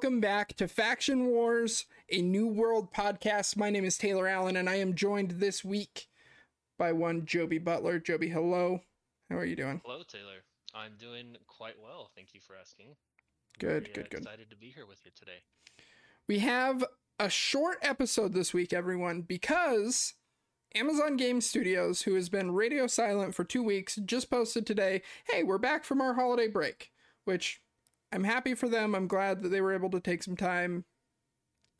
Hello, everyone, and welcome back to Faction Wars, a New World podcast. My name is Taylar Allen, and I am joined this week by one Joby Butler. Joby, hello. How are you doing? Hello, Taylar. I'm doing quite well. Thank you for asking. Good, Very, good, uh, good. Excited to be here with you today. We have a short episode this week, everyone, because Amazon Game Studios, who has been radio silent for two weeks, just posted today hey, we're back from our holiday break, which I'm happy for them. I'm glad that they were able to take some time,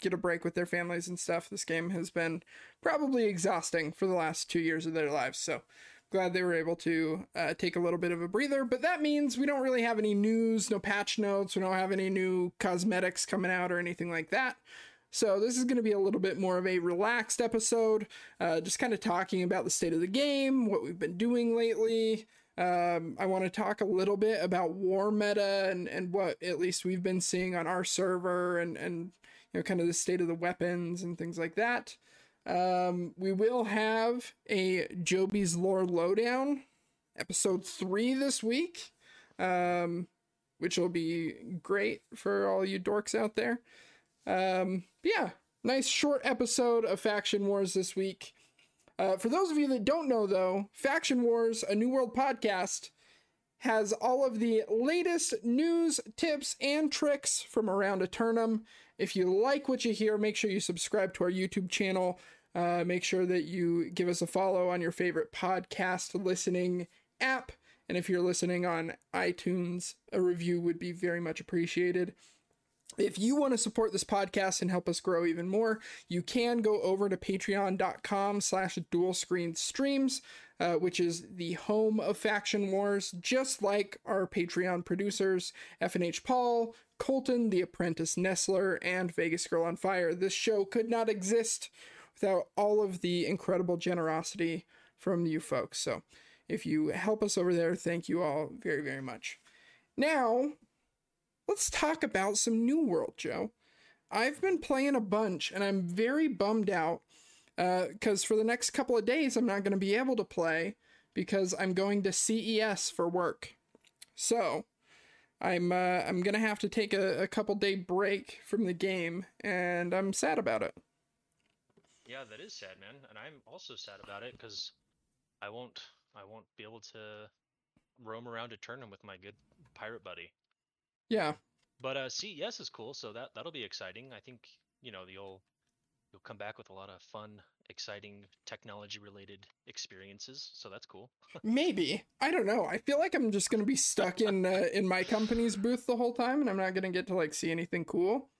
get a break with their families and stuff. This game has been probably exhausting for the last two years of their lives. So glad they were able to uh, take a little bit of a breather. But that means we don't really have any news, no patch notes, we don't have any new cosmetics coming out or anything like that. So this is going to be a little bit more of a relaxed episode, uh, just kind of talking about the state of the game, what we've been doing lately. Um, I want to talk a little bit about war meta and, and what at least we've been seeing on our server and, and you know kind of the state of the weapons and things like that. Um, we will have a Joby's lore lowdown episode three this week, um, which will be great for all you dorks out there. Um, yeah, nice short episode of Faction Wars this week. Uh, for those of you that don't know, though, Faction Wars, a New World podcast, has all of the latest news, tips, and tricks from around Aeternum. If you like what you hear, make sure you subscribe to our YouTube channel. Uh, make sure that you give us a follow on your favorite podcast listening app. And if you're listening on iTunes, a review would be very much appreciated. If you want to support this podcast and help us grow even more, you can go over to patreon.com slash dual screen streams, uh, which is the home of Faction Wars, just like our Patreon producers, FNH Paul, Colton, The Apprentice Nestler, and Vegas Girl on Fire. This show could not exist without all of the incredible generosity from you folks. So if you help us over there, thank you all very, very much. Now, let's talk about some New World, Joe. I've been playing a bunch and I'm very bummed out because for the next couple of days I'm not going to be able to play because I'm going to CES for work. So I'm uh, I'm gonna have to take a, a couple day break from the game and I'm sad about it. Yeah, that is sad, man. And I'm also sad about it because I won't I won't be able to roam around Aeternum with my good pirate buddy. Yeah, But uh, CES is cool, so that that'll be exciting. I think you know you'll you'll come back with a lot of fun, exciting technology related experiences. So that's cool. maybe I don't know. I feel like I'm just gonna be stuck in uh, in my company's booth the whole time and I'm not gonna get to like see anything cool.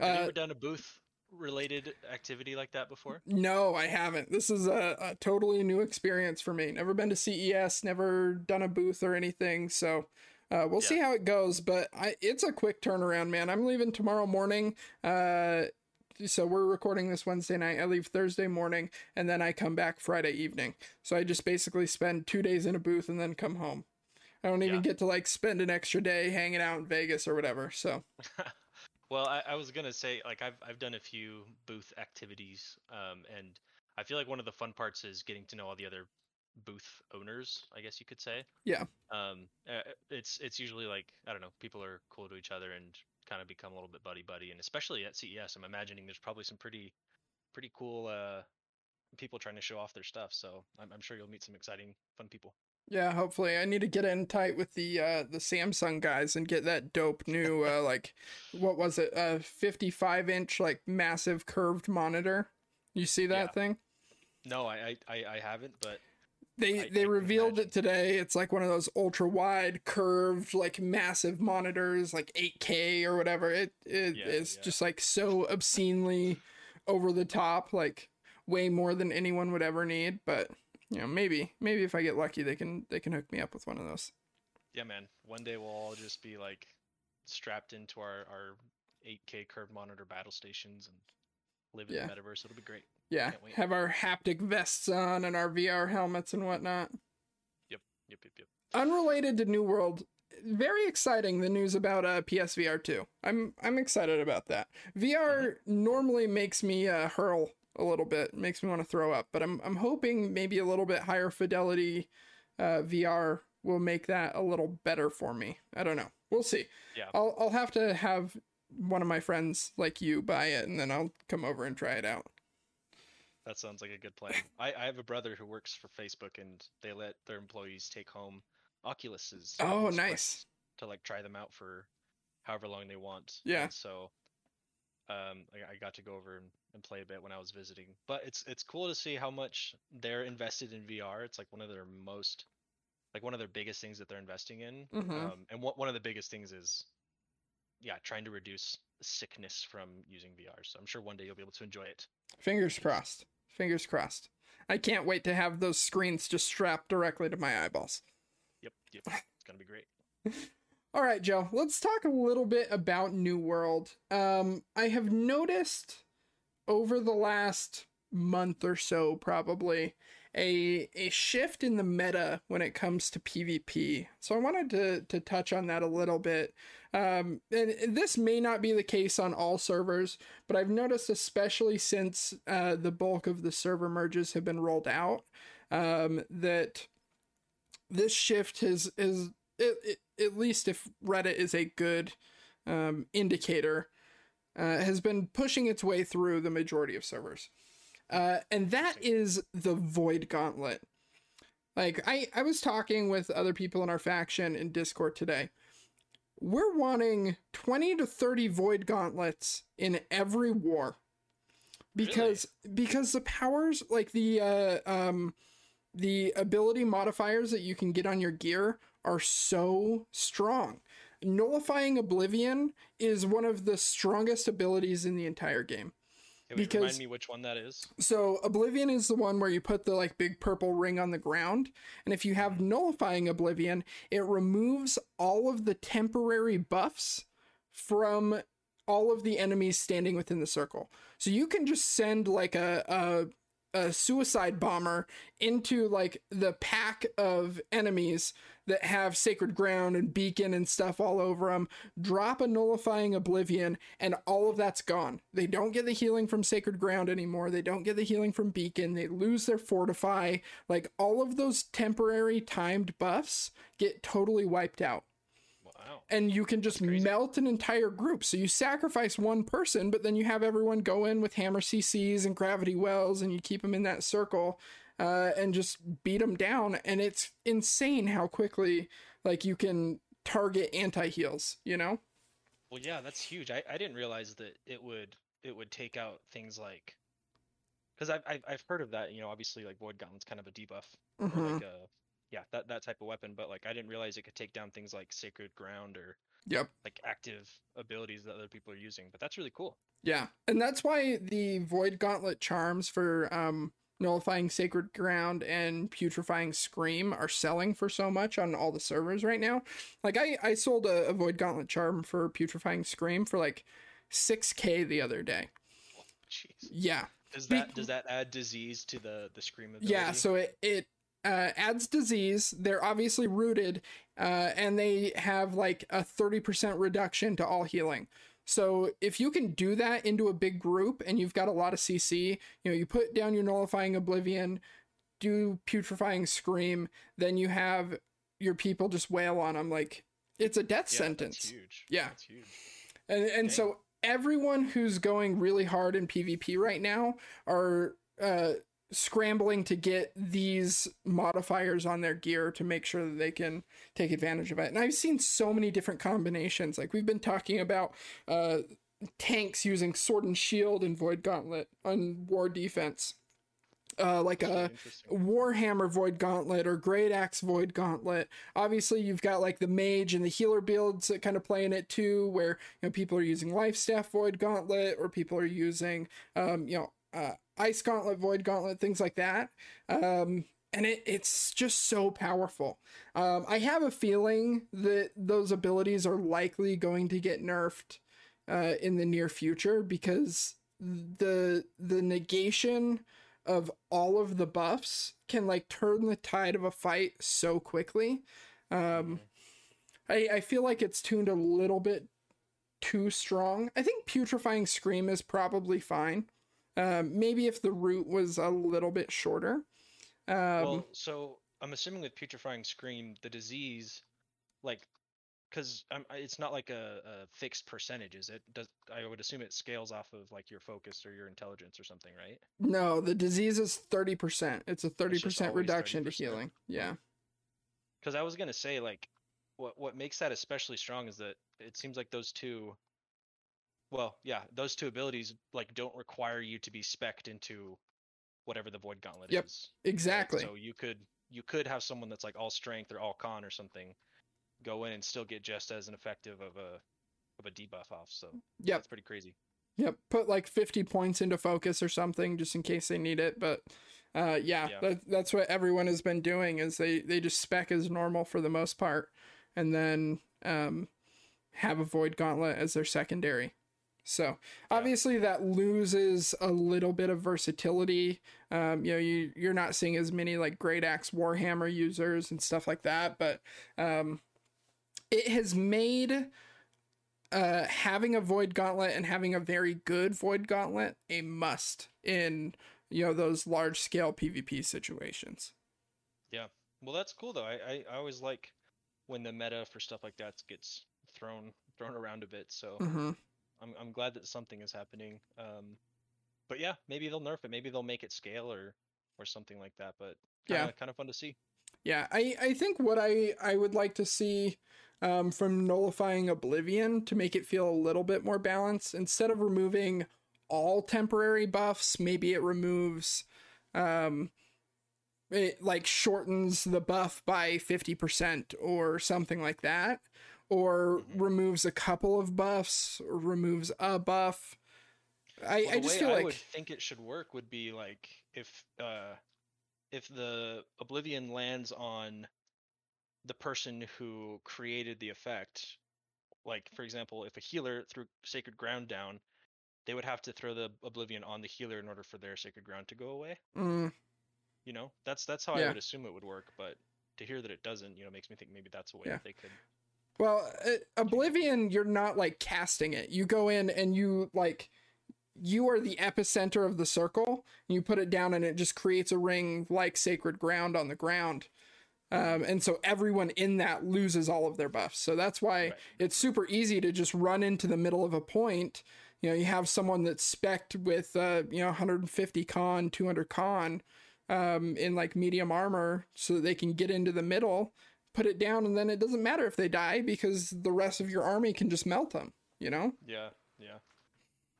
Have you Uh, ever done a booth related activity like that before? No, I haven't. This is a, a totally new experience for me. Never been to CES, never done a booth or anything. So uh, we'll see how it goes. But I, it's a quick turnaround, man. I'm leaving tomorrow morning. Uh, so we're recording this Wednesday night. I leave Thursday morning, and then I come back Friday evening. So I just basically spend two days in a booth and then come home. I don't even Yeah. get to like spend an extra day hanging out in Vegas or whatever. So well, I, I was gonna say like I've I've done a few booth activities, um, and I feel like one of the fun parts is getting to know all the other booth owners, I guess you could say. Yeah. Um, uh, it's it's usually like I don't know, people are cool to each other and kind of become a little bit buddy buddy, and especially at CES, I'm imagining there's probably some pretty pretty cool uh people trying to show off their stuff. So I'm, I'm sure you'll meet some exciting, fun people. Yeah, hopefully. I need to get in tight with the uh the Samsung guys and get that dope new uh like what was it? Uh 55 inch like massive curved monitor. You see that Yeah. thing? No, I, I I haven't, but They I- they revealed imagine. it today. It's like one of those ultra wide curved like massive monitors like 8K or whatever. It it Yeah, is yeah. just like so obscenely over the top like way more than anyone would ever need, but you know, maybe maybe if I get lucky they can they can hook me up with one of those. yeah, man, one day we'll all just be like strapped into our our 8K curved monitor battle stations and live in Yeah. the metaverse. It'll be great. Yeah, have our haptic vests on and our VR helmets and whatnot. Yep, yep, yep. Yep. Unrelated to New World, very exciting the news about uh, PSVR 2. I'm I'm excited about that. VR normally makes me uh, hurl a little bit, makes me want to throw up, but I'm I'm hoping maybe a little bit higher fidelity uh, VR will make that a little better for me. I don't know. We'll see. Yeah. I'll I'll have to have one of my friends like you buy it, and then I'll come over and try it out. That sounds like a good plan. I, I have a brother who works for Facebook, and they let their employees take home Oculuses. Oh, nice. To like try them out for however long they want. Yeah. And so, um, I, I got to go over and, and play a bit when I was visiting. But it's it's cool to see how much they're invested in VR. It's like one of their most, like one of their biggest things that they're investing in. Mhm. Um, and what one of the biggest things is, yeah, trying to reduce sickness from using VR. So I'm sure one day you'll be able to enjoy it. Fingers crossed. Fingers crossed. I can't wait to have those screens just strapped directly to my eyeballs. Yep, yep, it's gonna be great. All right, Joe, let's talk a little bit about New World. Um, I have noticed over the last month or so, probably, a, a shift in the meta when it comes to PvP. So I wanted to, to touch on that a little bit. Um, and this may not be the case on all servers, but I've noticed, especially since uh, the bulk of the server merges have been rolled out, um, that this shift has is it, it, at least if Reddit is a good um, indicator, uh, has been pushing its way through the majority of servers, uh, and that is the Void Gauntlet. Like I, I was talking with other people in our faction in Discord today. We're wanting twenty to thirty Void Gauntlets in every war, because because the powers like the uh, um the ability modifiers that you can get on your gear are so strong. Nullifying Oblivion is one of the strongest abilities in the entire game. Wait, Because- remind me which one that is. So Oblivion is the one where you put the like big purple ring on the ground, and if you have mm-hmm. nullifying Oblivion, it removes all of the temporary buffs from all of the enemies standing within the circle. So you can just send like a a, a suicide bomber into like the pack of enemies that have sacred ground and beacon and stuff all over them drop a nullifying oblivion and all of that's gone. They don't get the healing from sacred ground anymore. They don't get the healing from beacon. They lose their fortify. Like all of those temporary timed buffs get totally wiped out Wow. and you can just melt an entire group. So you sacrifice one person, but then you have everyone go in with hammer CCs and gravity wells, and you keep them in that circle, uh, and just beat them down. And it's insane how quickly like you can target anti heals. You know? Well, yeah, that's huge. I, I didn't realize that it would it would take out things like because I've, I've I've heard of that. You know, obviously like Void Gauntlet's kind of a debuff or Mhm. like a yeah that that type of weapon. But like I didn't realize it could take down things like Sacred Ground or Yep. like active abilities that other people are using. But that's really cool. Yeah, and that's why the Void Gauntlet charms for um, nullifying Sacred Ground and putrefying Scream are selling for so much on all the servers right now. Like I, I sold a, a Void Gauntlet charm for putrefying Scream for like 6k the other day. Jeez. Yeah, Does that does that add disease to the the scream ability? yeah. So it it uh, adds disease. They're obviously rooted, uh, and they have like a 30% reduction to all healing. So if you can do that into a big group and you've got a lot of CC, you know, you put down your nullifying oblivion, do putrefying scream, then you have your people just wail on them like it's a death Yeah, sentence. Yeah. That's huge. And and Dang. so everyone who's going really hard in PvP right now are uh scrambling to get these modifiers on their gear to make sure that they can take advantage of it. And I've seen so many different combinations. Like we've been talking about uh tanks using sword and shield and void gauntlet on war defense. Uh like a. Warhammer Void Gauntlet or Great Axe Void Gauntlet. Obviously, you've got like the mage and the healer builds that kind of play in it too, where you know people are using Life Staff Void Gauntlet or people are using um, you know uh, Ice Gauntlet Void Gauntlet, things like that. Um, and it, it's just so powerful. Um, I have a feeling that those abilities are likely going to get nerfed uh, in the near future because the the negation of all of the buffs can like turn the tide of a fight so quickly. Um, I, I feel like it's tuned a little bit too strong. I think putrefying scream is probably fine. Um, maybe if the root was a little bit shorter. Um, well, so I'm assuming with putrefying scream, the disease, like because it's not like a, a fixed percentage, is it? Does I would assume it scales off of like your focus or your intelligence or something, right? No, the disease is thirty percent. It's a thirty percent reduction to 30%. healing. Yeah. Because I was gonna say like, what what makes that especially strong is that it seems like those two. Well, yeah, those two abilities like don't require you to be specced into whatever the void gauntlet Yep, is. right? Exactly. So you could you could have someone that's like all strength or all con or something, go in and still get just as an effective of a of a debuff off. So yeah, that's pretty crazy. Yep, put like 50 points into focus or something just in case they need it, but uh yeah, Yeah. That, that's what everyone has been doing is they they just spec as normal for the most part and then um have a void gauntlet as their secondary. So, obviously that loses a little bit of versatility. Um you know, you you're not seeing as many like Great Axe Warhammer users and stuff like that, but um it has made uh having a void gauntlet and having a very good void gauntlet a must in you know those large scale pvp situations Yeah, Well, that's cool though. I, I I always like when the meta for stuff like that gets thrown thrown around a bit. So hmm I'm I'm glad that something is happening. Um, but yeah, maybe they'll nerf it. Maybe they'll make it scale or or something like that. But Yeah. kinda, kind of fun to see. yeah i i think what i i would like to see um from nullifying oblivion to make it feel a little bit more balanced instead of removing all temporary buffs maybe it removes um it like shortens the buff by 50% or something like that or Mhm. removes a couple of buffs or removes a buff i Well, i just feel I like would think it should work would be like if uh if the oblivion lands on the person who created the effect, like for example, if a healer threw sacred ground down, they would have to throw the oblivion on the healer in order for their sacred ground to go away. mm, You know, that's that's how I would assume it would work. But to hear that it doesn't, you know, makes me think maybe that's a way Yeah. that they could. Well, uh, Oblivion, you're not like casting it. You go in and you like you are the epicenter of the circle. You put it down and it just creates a ring like sacred ground on the ground. Um, and so everyone in that loses all of their buffs. So that's why Right. it's super easy to just run into the middle of a point. You know, you have someone that's specced with uh, you know 150 con, 200 con, um, in like medium armor, so that they can get into the middle, put it down, and then it doesn't matter if they die because the rest of your army can just melt them. You know? Yeah, yeah,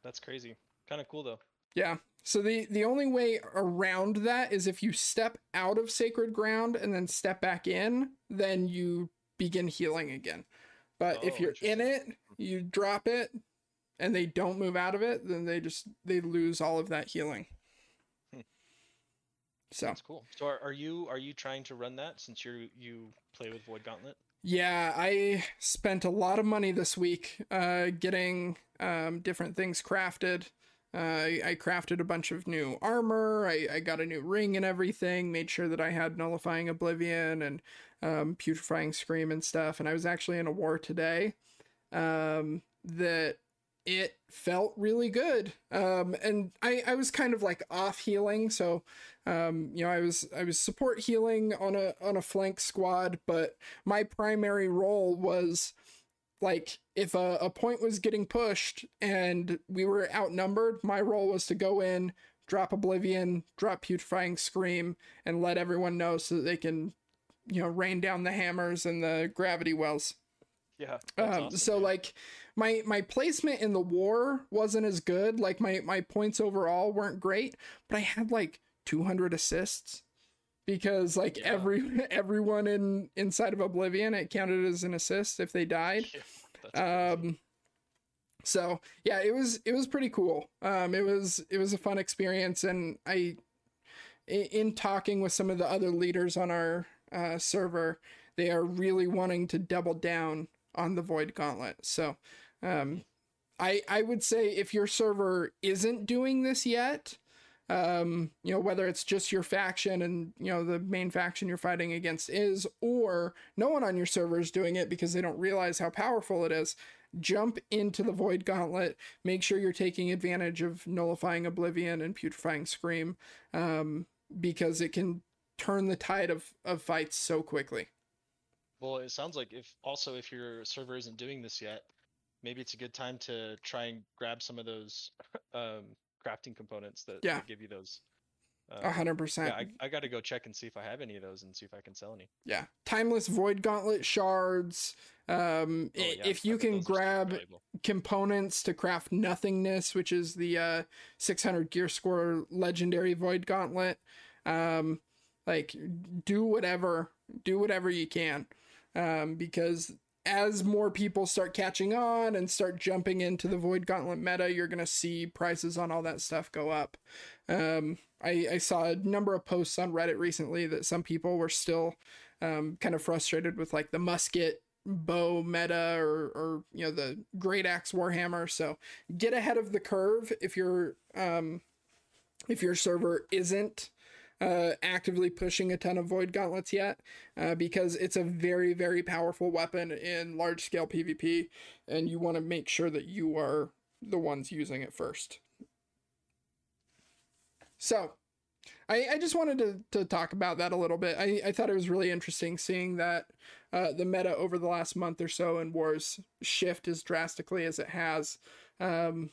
that's crazy. Kind of cool though. Yeah. So the the only way around that is if you step out of sacred ground and then step back in, then you begin healing again. But if Oh, you're in it, you drop it and they don't move out of it, then they just they lose all of that healing. So That's cool. So are, are you are you trying to run that since you you play with Void Gauntlet? Yeah, I spent a lot of money this week uh, getting um, different things crafted. Uh, I, I crafted a bunch of new armor. I, I got a new ring and everything. Made sure that I had nullifying oblivion and um, putrefying scream and stuff. And I was actually in a war today um, that it felt really good. Um, and I, I was kind of like off healing, so um, you know I was I was support healing on a on a flank squad, but my primary role was like if a, a point was getting pushed and we were outnumbered, my role was to go in, drop oblivion, drop putrefying scream, and let everyone know so that they can you know rain down the hammers and the gravity wells. Yeah. Um, so like my my placement in the war wasn't as good. Like my my points overall weren't great, but I had like 200 assists because like Yeah. every everyone in inside of Oblivion it counted as an assist if they died. Um so yeah, it was it was pretty cool. Um it was it was a fun experience and i- in talking with some of the other leaders on our uh, server, they are really wanting to double down on the Void Gauntlet. So, um, I I would say if your server isn't doing this yet, um, you know whether it's just your faction and you know the main faction you're fighting against is, or no one on your server is doing it because they don't realize how powerful it is. Jump into the Void Gauntlet. Make sure you're taking advantage of nullifying Oblivion and putrefying Scream, um, because it can turn the tide of, of fights so quickly. Well, it sounds like if also if your server isn't doing this yet, maybe it's a good time to try and grab some of those um, crafting components that, Yeah. that give you those. A Um, hundred percent. yeah, I, I got to go check and see if I have any of those and see if I can sell any. Yeah. Timeless Void Gauntlet shards. Um, Oh, yeah, if you can those are super grab components to craft nothingness, which is the uh, 600 gear score legendary Void Gauntlet, um, like do whatever, do whatever you can, um, because as more people start catching on and start jumping into the Void Gauntlet meta, you're gonna see prices on all that stuff go up. Um, I, I saw a number of posts on Reddit recently that some people were still um, kind of frustrated with like the musket bow meta or, or you know the great axe warhammer so get ahead of the curve if your um if your server isn't uh actively pushing a ton of void gauntlets yet uh, because it's a very very powerful weapon in large scale pvp and you want to make sure that you are the ones using it first so I, I just wanted to, to talk about that a little bit. I, I thought it was really interesting seeing that uh, the meta over the last month or so in Wars shift as drastically as it has. Um,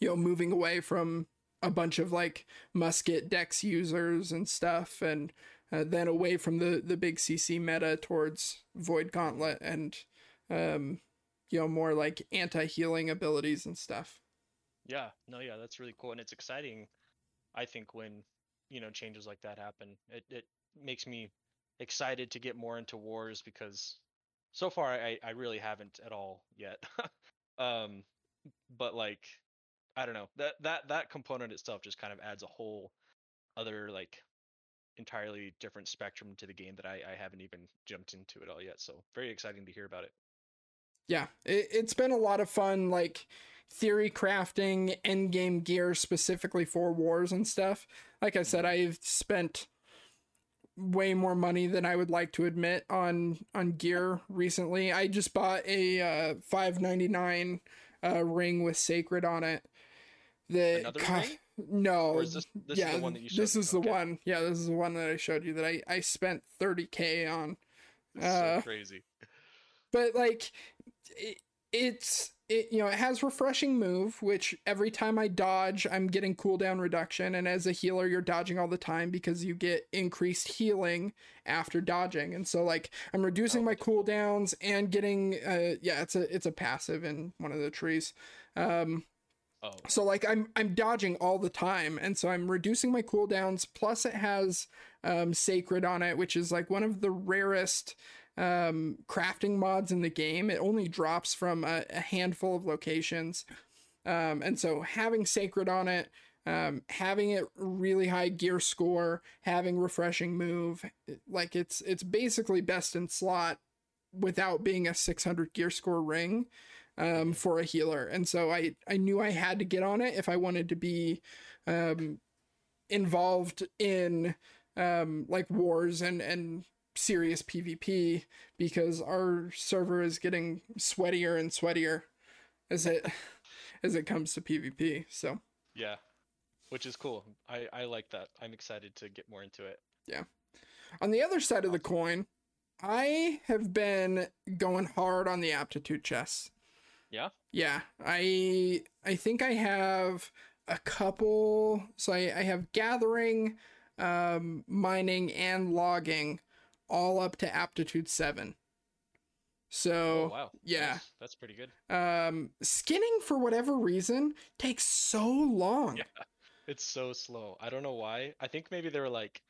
you know, moving away from a bunch of like musket dex users and stuff, and uh, then away from the the big CC meta towards Void Gauntlet and um, you know more like anti healing abilities and stuff. Yeah, no, yeah, that's really cool, and it's exciting. I think when you know changes like that happen, it it makes me excited to get more into wars because so far I I really haven't at all yet. um, but like I don't know that that that component itself just kind of adds a whole other like entirely different spectrum to the game that I I haven't even jumped into at all yet. So very exciting to hear about it. yeah it, it's been a lot of fun like theory crafting end game gear specifically for wars and stuff like i said i've spent way more money than i would like to admit on on gear recently i just bought a uh 599 uh ring with sacred on it the Another no. Or is this this yeah is the one that you showed this me? is the Okay. one. Yeah this is the one that i showed you that i i spent 30k on. Is so uh, crazy. but like it, it's it you know it has refreshing move which every time i dodge i'm getting cooldown reduction. And as a healer you're dodging all the time because you get increased healing after dodging. And so like i'm reducing Oh, my cooldowns and getting uh yeah it's a it's a passive in one of the trees. Um Oh, so like I'm I'm dodging all the time, and so I'm reducing my cooldowns. Plus, it has um, sacred on it, which is like one of the rarest um, crafting mods in the game. It only drops from a, a handful of locations, um, and so having sacred on it, um, having it really high gear score, having refreshing move, like it's it's basically best in slot without being a 600 gear score ring um, for a healer. And so I, I knew I had to get on it if I wanted to be um, involved in um, like wars and, and serious PvP because our server is getting sweatier and sweatier as it as it comes to PvP. So yeah, which is cool. I I like that. I'm excited to get more into it. Yeah. On the other side of the coin, I have been going hard on the aptitude chests. Yeah? Yeah. I I think I have a couple so I, I have gathering, um, mining and logging all up to aptitude seven. So Oh wow. yeah. That's, that's pretty good. um skinning for whatever reason takes so long. Yeah. It's so slow. I don't know why. I think maybe they were like,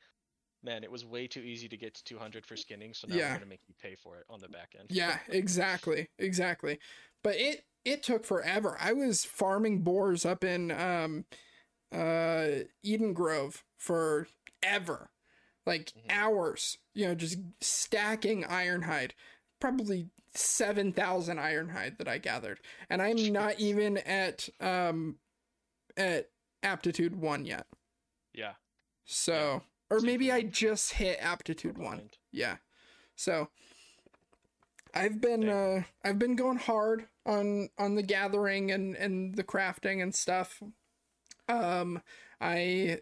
man, it was way too easy to get to 200 for skinning, so now Yeah. we're gonna make you pay for it on the back end. Yeah, exactly, exactly. But it it took forever. I was farming boars up in um uh Edengrove for ever. Like Mhm. hours, you know, just stacking ironhide. Probably 7,000 ironhide that I gathered. And I'm not even at um at aptitude 1 yet. Yeah. So, or maybe I just hit aptitude 1. Yeah. So I've been uh I've been going hard on on the gathering and and the crafting and stuff. Um I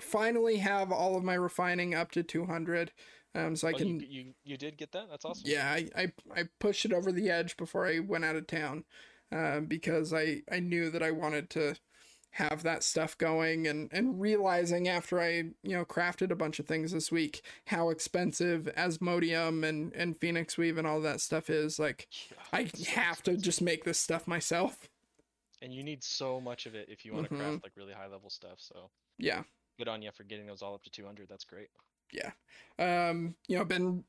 finally have all of my refining up to 200. Um, so I Oh, can you, you you did get that? That's awesome. yeah, I, I I pushed it over the edge before I went out of town, uh, because I I knew that I wanted to have that stuff going and and realizing after I you know crafted a bunch of things this week how expensive Asmodeum and and Phoenix Weave and all that stuff is like I have to just make this stuff myself. And you need so much of it if you want to Mhm. craft like really high level stuff. So Yeah. good on you for getting those all up to 200. That's great. Yeah um, you know, been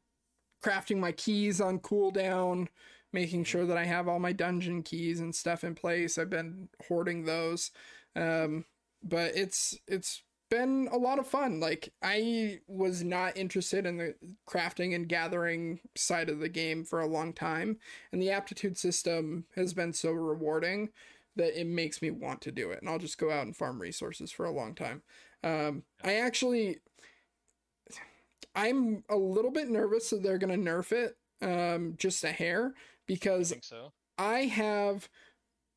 crafting my keys on cooldown, making sure that I have all my dungeon keys and stuff in place. I've been hoarding those. Um, but it's it's been a lot of fun. Like I was not interested in the crafting and gathering side of the game for a long time, and the aptitude system has been so rewarding that it makes me want to do it. And I'll just go out and farm resources for a long time. Um, I actually I'm a little bit nervous that they're going to nerf it um, just a hair I because think so. I have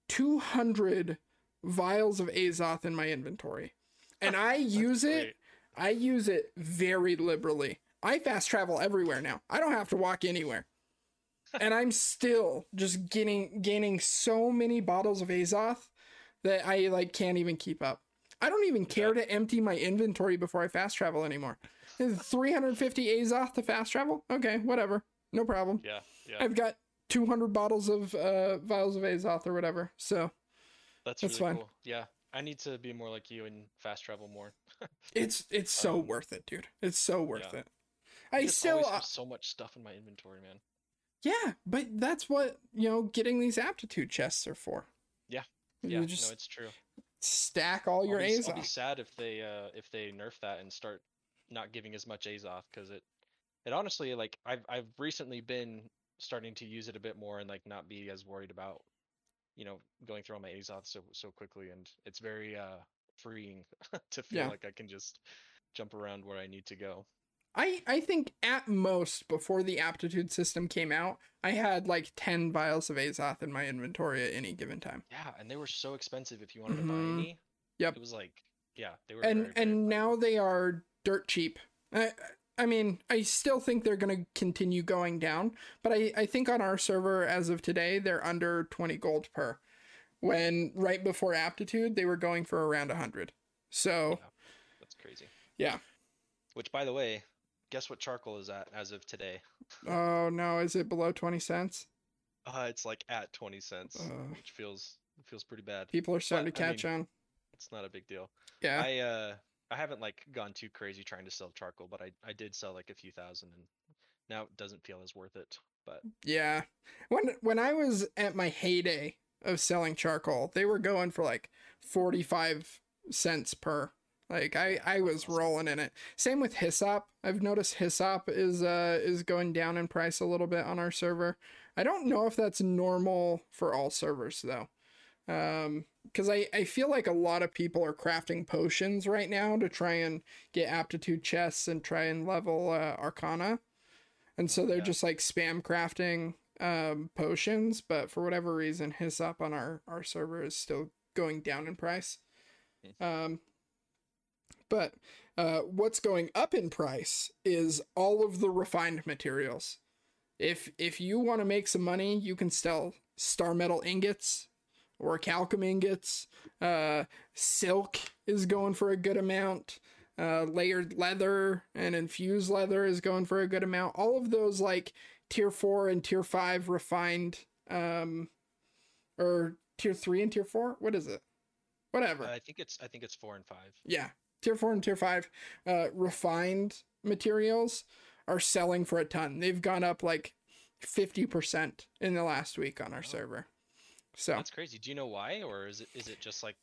200 vials of Azoth in my inventory. And I use it, Great. I use it very liberally. I fast travel everywhere now. I don't have to walk anywhere. and I'm still just getting gaining so many bottles of Azoth that I like can't even keep up. I don't even care to empty my inventory before I fast travel anymore. 350 Azoth to fast travel? Okay, whatever. No problem. Yeah, yeah. I've got 200 bottles of uh, vials of Azoth or whatever. So That's, that's really fine. cool. Yeah. I need to be more like you and fast travel more. it's it's so Um, worth it, dude. It's so worth yeah. it. I still uh, have so much stuff in my inventory, man. yeah, but that's what you know. Getting these aptitude chests are for. Yeah. you Yeah, just no, it's true. stack all your I'll be, I'll be sad if they uh if they nerf that and start not giving as much Azoth because it it honestly like I've I've recently been starting to use it a bit more and like not be as worried about you know going through all my Azoth so so quickly and it's very uh freeing to feel Yeah. like I can just jump around where I need to go. I I think at most before the aptitude system came out, I had like 10 vials of Azoth in my inventory at any given time. Yeah, and they were so expensive if you wanted to buy Mhm. any. Yep. It was like yeah, they were and very, very and now they are dirt cheap. I, I mean, I still think they're going to continue going down, but I, I think on our server as of today, they're under 20 gold per. When right before aptitude, they were going for around 100. So, that's crazy. yeah. Which by the way, guess what charcoal is at as of today? Oh no, is it below 20 cents? Uh, it's like at 20 cents, Ugh. which feels feels pretty bad. People are starting But, to I catch on. It's not a big deal. Yeah. I uh I haven't like gone too crazy trying to sell charcoal, but I I did sell like a few thousand and now it doesn't feel as worth it. But Yeah. When when I was at my heyday of selling charcoal, they were going for like 45 cents per. Like I I was rolling in it. Same with hyssop. I've noticed hyssop is uh is going down in price a little bit on our server. I don't know if that's normal for all servers though. Um cuz I I feel like a lot of people are crafting potions right now to try and get aptitude chests and try and level uh, arcana. And so they're Yeah. just like spam crafting um, potions, but for whatever reason, hyssop on our, our server is still going down in price. Um, but uh, what's going up in price is all of the refined materials. If if you want to make some money, you can sell star metal ingots or calcum ingots. Uh, silk is going for a good amount uh, layered leather and infused leather is going for a good amount. All of those like tier four and tier five refined, um, or tier three and tier four. What is it? Whatever. I think it's I think it's four and five. yeah, tier four and tier five, uh, refined materials are selling for a ton. They've gone up like fifty percent in the last week on our Oh. server. So That's crazy. Do you know why, or is it is it just like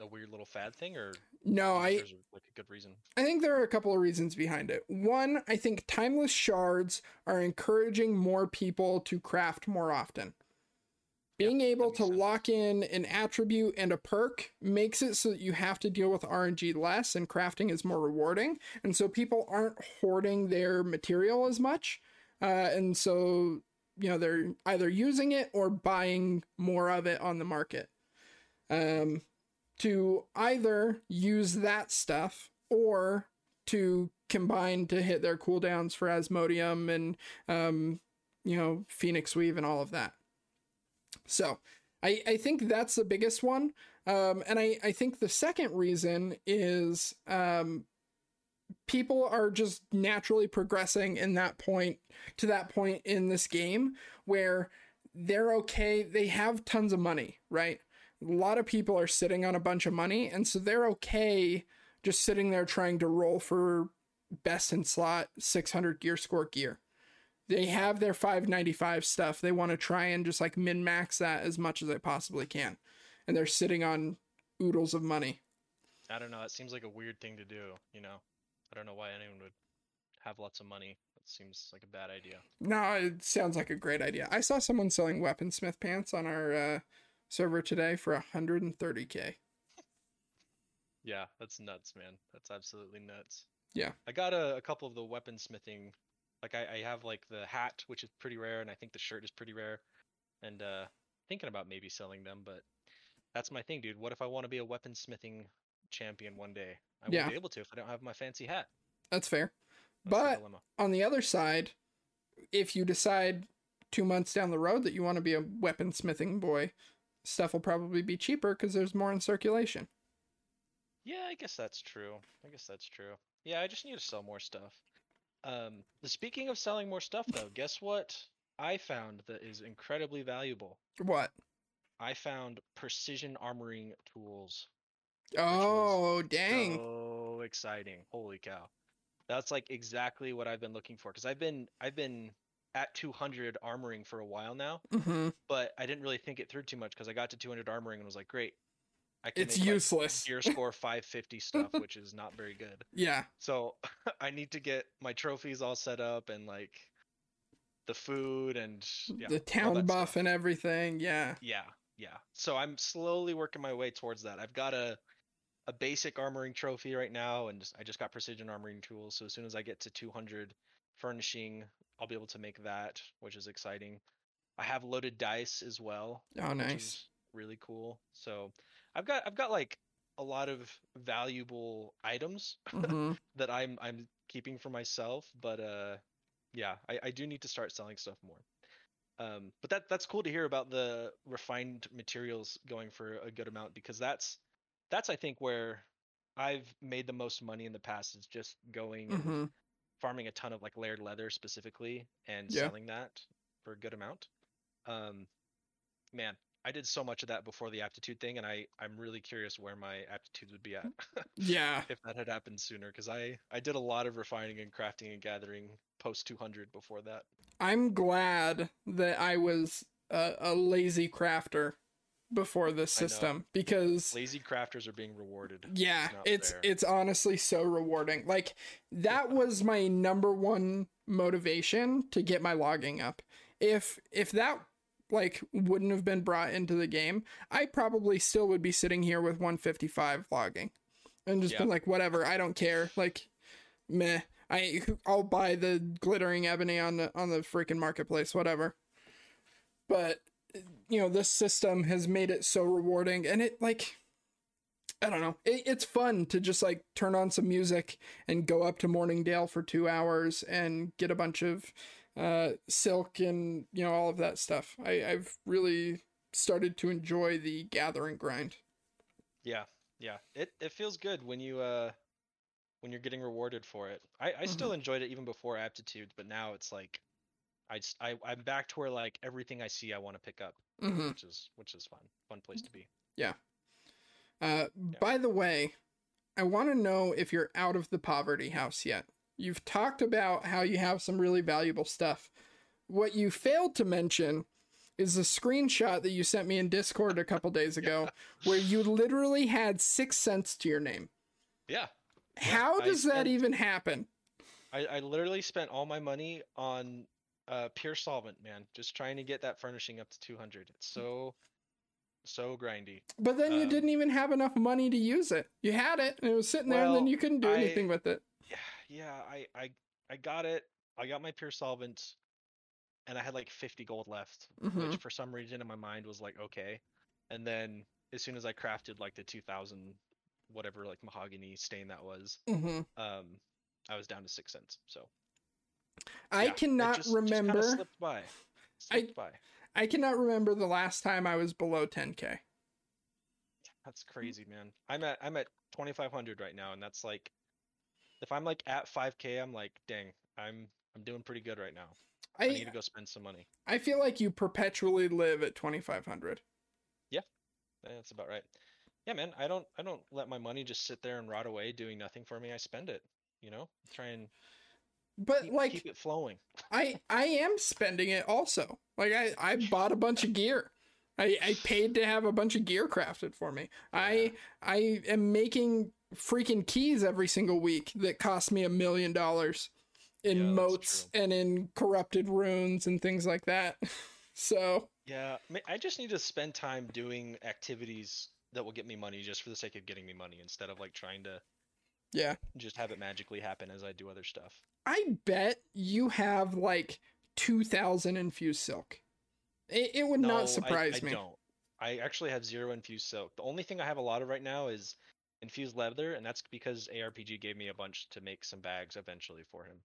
a weird little fad thing, or no, I like a good reason? I think there are a couple of reasons behind it. One, I think timeless shards are encouraging more people to craft more often. Being able to sense. lock in an attribute and a perk makes it so that you have to deal with RNG less and crafting is more rewarding. And so people aren't hoarding their material as much. Uh, and so, you know, they're either using it or buying more of it on the market. Um, to either use that stuff or to combine to hit their cooldowns for Asmodeum and um, you know Phoenix Weave and all of that. So I I think that's the biggest one, um, and I I think the second reason is um, people are just naturally progressing in that point to that point in this game where they're okay they have tons of money right? A lot of people are sitting on a bunch of money and so they're okay just sitting there trying to roll for best in slot 600 gear score gear. They have their 595 stuff. They want to try and just like min max that as much as they possibly can. And they're sitting on oodles of money. I don't know. It seems like a weird thing to do. You know, I don't know why anyone would have lots of money. That seems like a bad idea. No, it sounds like a great idea. I saw someone selling weaponsmith pants on our uh, server today for 130k. Yeah, that's nuts, man. That's absolutely nuts. Yeah. I got a, a couple of the weaponsmithing. Like I, I have like the hat, which is pretty rare, and I think the shirt is pretty rare. And uh thinking about maybe selling them, but that's my thing, dude. What if I want to be a weaponsmithing champion one day? I Yeah. won't be able to if I don't have my fancy hat. That's fair. That's But- dilemma. On the other side, if you decide two months down the road that you want to be a weaponsmithing boy, stuff will probably be cheaper because there's more in circulation. Yeah, I guess that's true. I guess that's true. Yeah, I just need to sell more stuff. Um, speaking of selling more stuff, though, guess what I found that is incredibly valuable? What? I found precision armoring tools. Oh, dang. So exciting! Holy cow! That's like exactly what I've been looking for because I've been I've been at 200 armoring for a while now, hmm but I didn't really think it through too much because I got to 200 armoring and was like, great, I can It's make, like, useless. gear score 550 stuff, which is not very good. Yeah. So I need to get my trophies all set up and like the food and yeah, the town buff stuff. and everything. Yeah. Yeah, yeah. So I'm slowly working my way towards that. I've got a a basic armoring trophy right now, and just, I just got precision armoring tools. So as soon as I get to 200 furnishing, I'll be able to make that, which is exciting. I have loaded dice as well, Oh, nice. really cool. So I've got I've got like a lot of valuable items hmm that I'm I'm keeping for myself, but uh yeah, I, I do need to start selling stuff more. Um but that that's cool to hear about the refined materials going for a good amount because that's that's I think where I've made the most money in the past is just going and hmm farming a ton of like layered leather specifically and Yeah. selling that for a good amount. Um man, I did so much of that before the aptitude thing and I I'm really curious where my aptitudes would be at Yeah. if that had happened sooner because I I did a lot of refining and crafting and gathering post 200 before that. I'm glad that I was a, a lazy crafter before this system because Lazy crafters are being rewarded. yeah, not it's it's honestly so rewarding. Like that was my number one motivation to get my logging up. If if that like wouldn't have been brought into the game, I probably still would be sitting here with 155 logging and just Yeah. been like whatever, I don't care. Like meh. I I'll buy the glittering ebony on the on the freaking marketplace, whatever. But you know, this system has made it so rewarding and it like I don't know. It, it's fun to just like turn on some music and go up to Mourningdale for 2 hours and get a bunch of uh silk and you know all of that stuff. I I've really started to enjoy the gathering grind. Yeah, yeah. It it feels good when you uh when you're getting rewarded for it. I I still enjoyed it even before aptitudes, but now it's like I I I'm back to where like everything I see I want to pick up, Mhm. which is which is fun. Fun place to be. Yeah. Uh, By the way, I want to know if you're out of the poverty house yet. You've talked about how you have some really valuable stuff. What you failed to mention is the screenshot that you sent me in Discord a couple days ago, where you literally had six cents to your name. Yeah. How I does that even happen? I, I literally spent all my money on uh pure solvent, man. Just trying to get that furnishing up to 200. It's so so grindy. But then you um, didn't even have enough money to use it. You had it, and it was sitting there, and then you couldn't do I- anything with it. Yeah, yeah, I I I got it. I got my pure solvent and I had like 50 gold left, Mhm. which for some reason in my mind was like okay. And then as soon as I crafted like the 2000 whatever like mahogany stain that was, hmm um I was down to six cents. So I yeah, cannot just- just remember. slipped by. Slipped by. I cannot remember the last time I was below 10k. That's crazy, man. I'm at I'm at 2500 right now and that's like if I'm like at 5k I'm like, dang, I'm I'm doing pretty good right now. I, need to go spend some money. I feel like you perpetually live at 2500. Yeah, That's about right. Yeah, man, I don't I don't let my money just sit there and rot away doing nothing for me. I spend it, you know? Try and But keep, like keep it flowing. I I am spending it also. Like I I bought a bunch of gear. I I paid to have a bunch of gear crafted for me. I I am making freaking keys every single week that cost me a million dollars in Yeah, motes and in corrupted runes and things like that. So Yeah, I just need to spend time doing activities that will get me money just for the sake of getting me money instead of like trying to yeah. just have it magically happen as I do other stuff. I bet you have like two thousand infused silk. It, it would No, not I- surprise I me. don't. I actually have zero infused silk. The only thing I have a lot of right now is infused leather, and that's because ARPG gave me a bunch to make some bags eventually for him.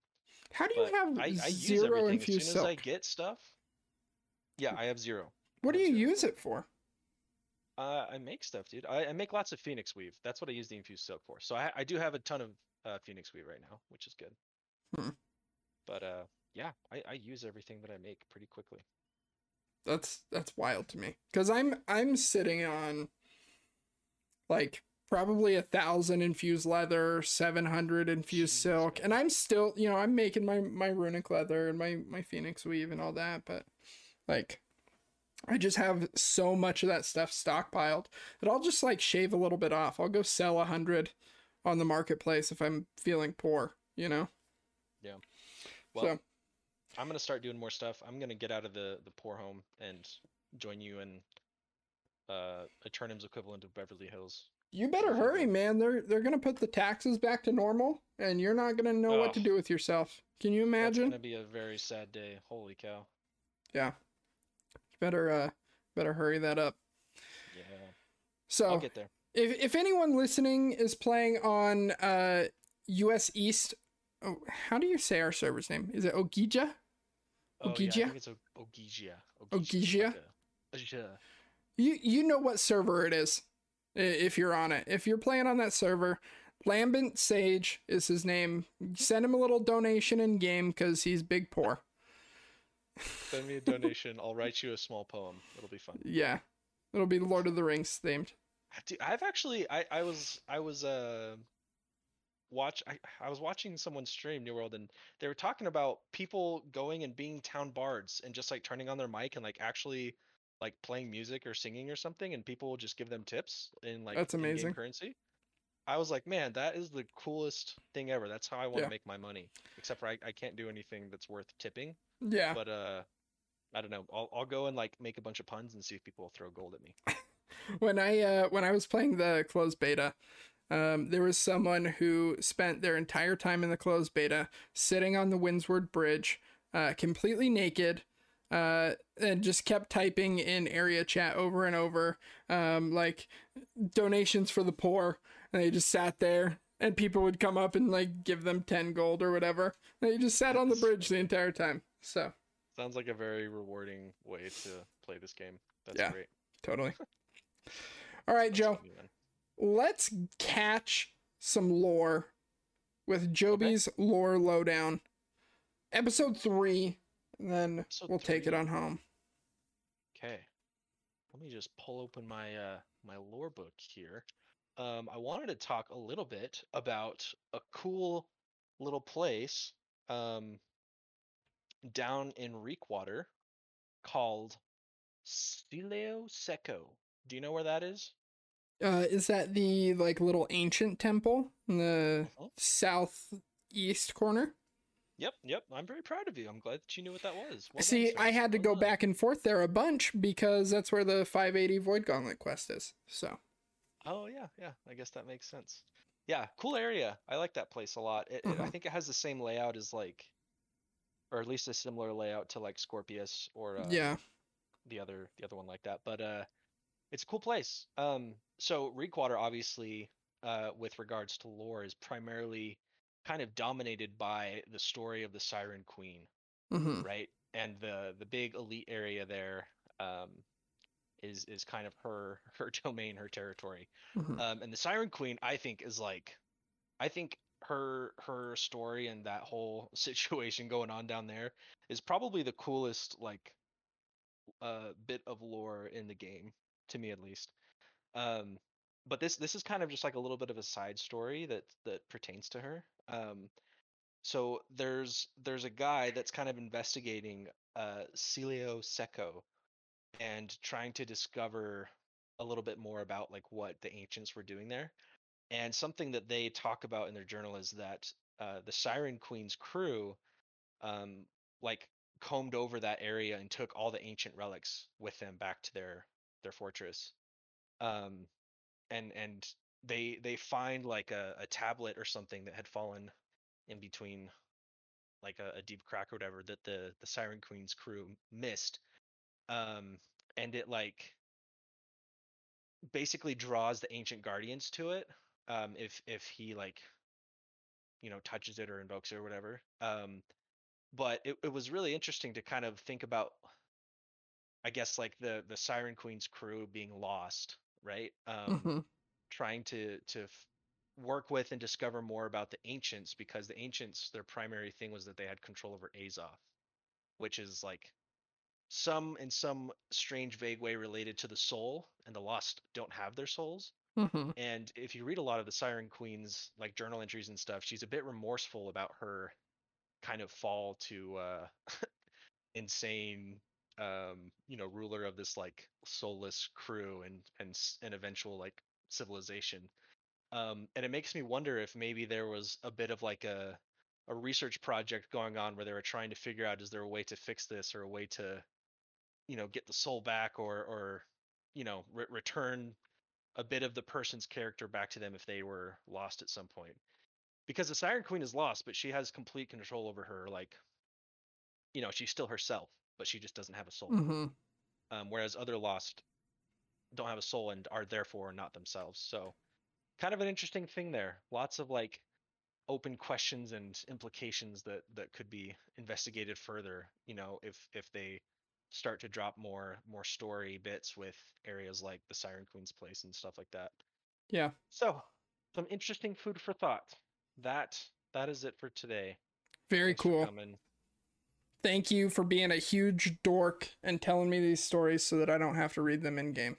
How do you But have I, I use zero infused as soon silk? as I get stuff. Yeah, I have zero. What do you zero. use it for? Uh, I make stuff, dude. I, I make lots of phoenix weave. That's what I use the infused silk for. So I, I do have a ton of uh, phoenix weave right now, which is good. Hmm. But uh, yeah, I, I use everything that I make pretty quickly. That's that's wild to me because I'm I'm sitting on like probably a thousand infused leather, seven hundred infused silk, and I'm still you know I'm making my my runic leather and my my phoenix weave and all that, but like I just have so much of that stuff stockpiled that I'll just like shave a little bit off. I'll go sell a hundred on the marketplace if I'm feeling poor, you know. Yeah. Well, so I'm gonna start doing more stuff. I'm gonna get out of the the poor home and join you in uh, Aeternum's equivalent of Beverly Hills. You better hurry, man. They're they're gonna put the taxes back to normal, and you're not gonna know what to do with yourself. Can you imagine? It's gonna be a very sad day. Holy cow. Yeah. Better uh better hurry that up. Yeah. So I'll get there. if if anyone listening is playing on uh US East, oh, how do you say our server's name? Is it Ogija? Oh, yeah, I think it's o- Ogygia. Ogygia? like. You you know what server it is if you're on it. If you're playing on that server, Lambent Sage is his name. Send him a little donation in game because he's big poor. Send me a donation. I'll write you a small poem. It'll be fun. Yeah, it'll be Lord of the Rings themed. Dude, I've actually I, I was I was uh watch I, I was watching someone stream New World and they were talking about people going and being town bards and just like turning on their mic and like actually like playing music or singing or something and people will just give them tips in like That's amazing. currency. I was like, man, that is the coolest thing ever. That's how I want to Yeah. make my money. Except for I, I can't do anything that's worth tipping. Yeah, But uh I don't know. I'll I'll go and like make a bunch of puns and see if people will throw gold at me. when I uh, when I was playing the closed beta, um, there was someone who spent their entire time in the closed beta sitting on the Windsward Bridge, uh, completely naked, uh, and just kept typing in area chat over and over, um, like donations for the poor. And they just sat there, and people would come up and like give them ten gold or whatever. They just sat on the bridge the entire time. So Sounds like a very rewarding way to play this game. That's Yeah. great. totally. All right, That's Joe. let's catch some lore with Joby's lore lowdown. Episode three, and then Episode we'll take it on home. Okay. Let me just pull open my uh my lore book here. Um I wanted to talk a little bit about a cool little place um down in Reekwater called Sileo Seco. Do you know where that is? Uh, is that the like little ancient temple in the Mhm. southeast corner? Yep, yep. I'm very proud of you. I'm glad that you knew what that was. Well See. I had to go back and forth there a bunch because that's where the 580 Void Gauntlet quest is. So, Oh yeah, yeah. I guess that makes sense. Yeah, cool area. I like that place a lot. It, it- I Mhm. think it has the same layout as like, or at least a similar layout to like Scorpius or uh, yeah. the other the other one like that. But uh, it's a cool place. Um, so Reekwater obviously, uh, with regards to lore, is primarily kind of dominated by the story of the Siren Queen, hmm right? And the the big elite area there um, is is kind of her her domain, her territory. hmm Um, and the Siren Queen, I think, is like, I think her her story and that whole situation going on down there is probably the coolest like uh bit of lore in the game to me at least. Um, but this this is kind of just like a little bit of a side story that that pertains to her. Um, so there's there's a guy that's kind of investigating uh Celio Secco and trying to discover a little bit more about like what the ancients were doing there. And something that they talk about in their journal is that uh, the Siren Queen's crew, um, like combed over that area and took all the ancient relics with them back to their their fortress. Um, and and they they find like a, a tablet or something that had fallen in between like a, a deep crack or whatever that the the Siren Queen's crew missed. Um, and it like basically draws the ancient guardians to it um if if he like you know touches it or invokes it or whatever um but it, it was really interesting to kind of think about i guess like the the siren queen's crew being lost right? Um hmm trying to to f- work with and discover more about the ancients because the ancients their primary thing was that they had control over azoth which is like some in some strange vague way related to the soul and the lost don't have their souls hmm and if you read a lot of the siren queen's like journal entries and stuff she's a bit remorseful about her kind of fall to uh insane um you know ruler of this like soulless crew and and an eventual like civilization. Um and it makes me wonder if maybe there was a bit of like a a research project going on where they were trying to figure out is there a way to fix this or a way to you know get the soul back or or you know re- return a bit of the person's character back to them if they were lost at some point. Because the siren queen is lost but she has complete control over her like you know she's still herself but she just doesn't have a soul. Hmm um, whereas other lost don't have a soul and are therefore not themselves. So kind of an interesting thing there. Lots of like open questions and implications that that could be investigated further you know if if they start to drop more more story bits with areas like the siren queen's place and stuff like that Yeah. so some interesting food for thought that that is it for today Very Thanks cool. Thank you for being a huge dork and telling me these stories so that I don't have to read them in game.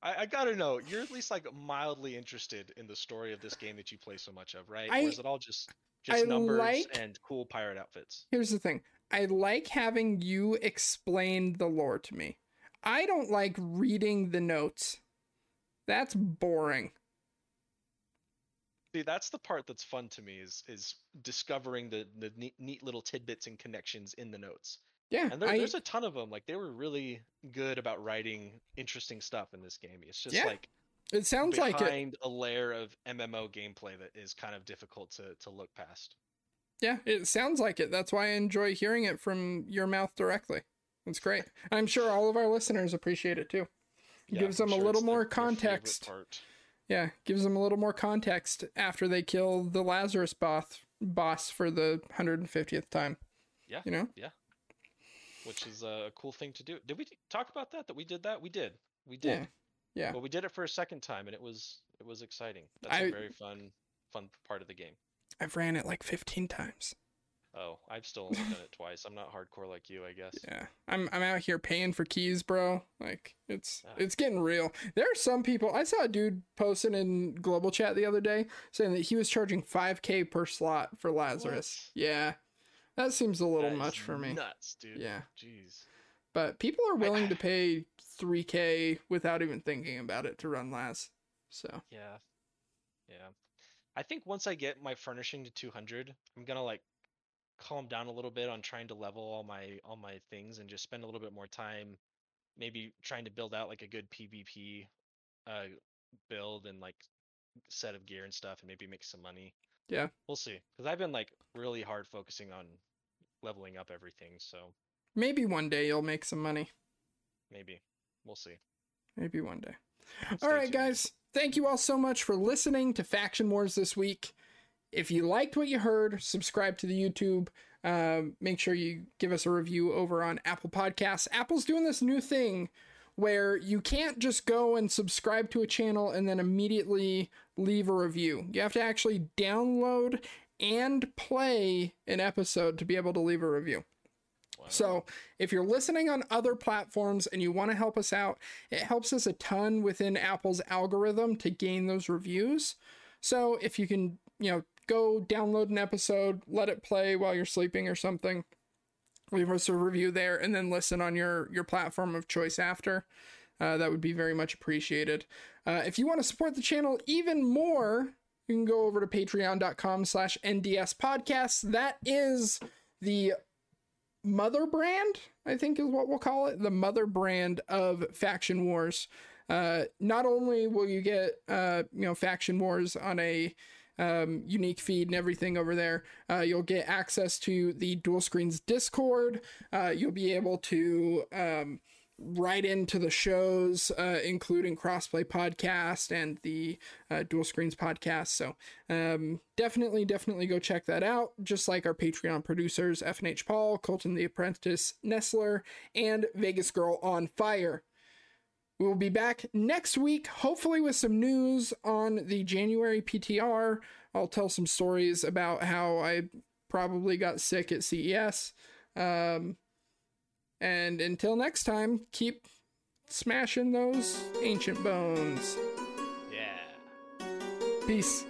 I, I gotta know, you're at least like mildly interested in the story of this game that you play so much of, right? I- or is it all just just I numbers like- and cool pirate outfits? Here's the thing I like having you explain the lore to me. I don't like reading the notes. That's boring. See, that's the part that's fun to me is is discovering the the neat, neat little tidbits and connections in the notes. Yeah, And there, I, there's a ton of them. Like they were really good about writing interesting stuff in this game. It's just Yeah, like it sounds like it. behind a layer of MMO gameplay that is kind of difficult to to look past. Yeah, it sounds like it. That's why I enjoy hearing it from your mouth directly. It's great. I'm sure all of our listeners appreciate it too. Yeah, Gives them a little their- more their context. part. Yeah, gives them a little more context after they kill the Lazarus boss boss for the 150th time. Yeah. You know? Yeah. Which is a cool thing to do. Did we talk about that? That we did that? We did. We did. Yeah. Yeah. But we did it for a second time, and it was it was exciting. That's I- a very fun fun part of the game. I've ran it like 15 times. Oh, I've still only done it twice. I'm not hardcore like you, I guess. Yeah. I'm I'm out here paying for keys, bro. Like it's Ah. it's getting real. There are some people I saw a dude posting in global chat the other day saying that he was charging 5k per slot for Lazarus. Yeah. That seems a little much for me. Nuts, dude. Yeah. Jeez. But people are willing to pay 3k without even thinking about it to run Laz. So, Yeah. Yeah. I think once I get my furnishing to 200, I'm gonna like calm down a little bit on trying to level all my all my things and just spend a little bit more time maybe trying to build out like a good PvP uh build and like set of gear and stuff and maybe make some money. Yeah. We'll see. Cuz I've been like really hard focusing on leveling up everything, so maybe one day you'll make some money. maybe we'll see. Maybe one day. Stay all right, tuned. guys. Thank you all so much for listening to Faction Wars this week. if you liked what you heard, subscribe to the YouTube. Um, make sure you give us a review over on Apple Podcasts. Apple's doing this new thing where you can't just go and subscribe to a channel and then immediately leave a review. You have to actually download and play an episode to be able to leave a review. So, if you're listening on other platforms and you want to help us out, it helps us a ton within Apple's algorithm to gain those reviews. So, if you can, you know, go download an episode, let it play while you're sleeping or something, leave us a review there, and then listen on your your platform of choice after. Uh, that would be very much appreciated. Uh, if you want to support the channel even more, you can go over to patreon.com slash NDS podcasts. That is the mother brand, I think is what we'll call it, the mother brand of Faction Wars. Uh, not only will you get, uh, you know, Faction Wars on a um, unique feed and everything over there. Uh, you'll get access to the Dual Screens Discord. Uh, you'll be able to um, write into the shows, uh, including Crossplay Podcast and the uh, Dual Screens Podcast. So um, definitely, definitely go check that out. Just like our Patreon producers, FNH Paul, Colton the Apprentice, Nestler, and Vegas Girl on Fire. We will be back next week, hopefully, with some news on the January PTR. I'll tell some stories about how I probably got sick at CES. Um, and until next time, keep smashing those ancient bones. Yeah. Peace.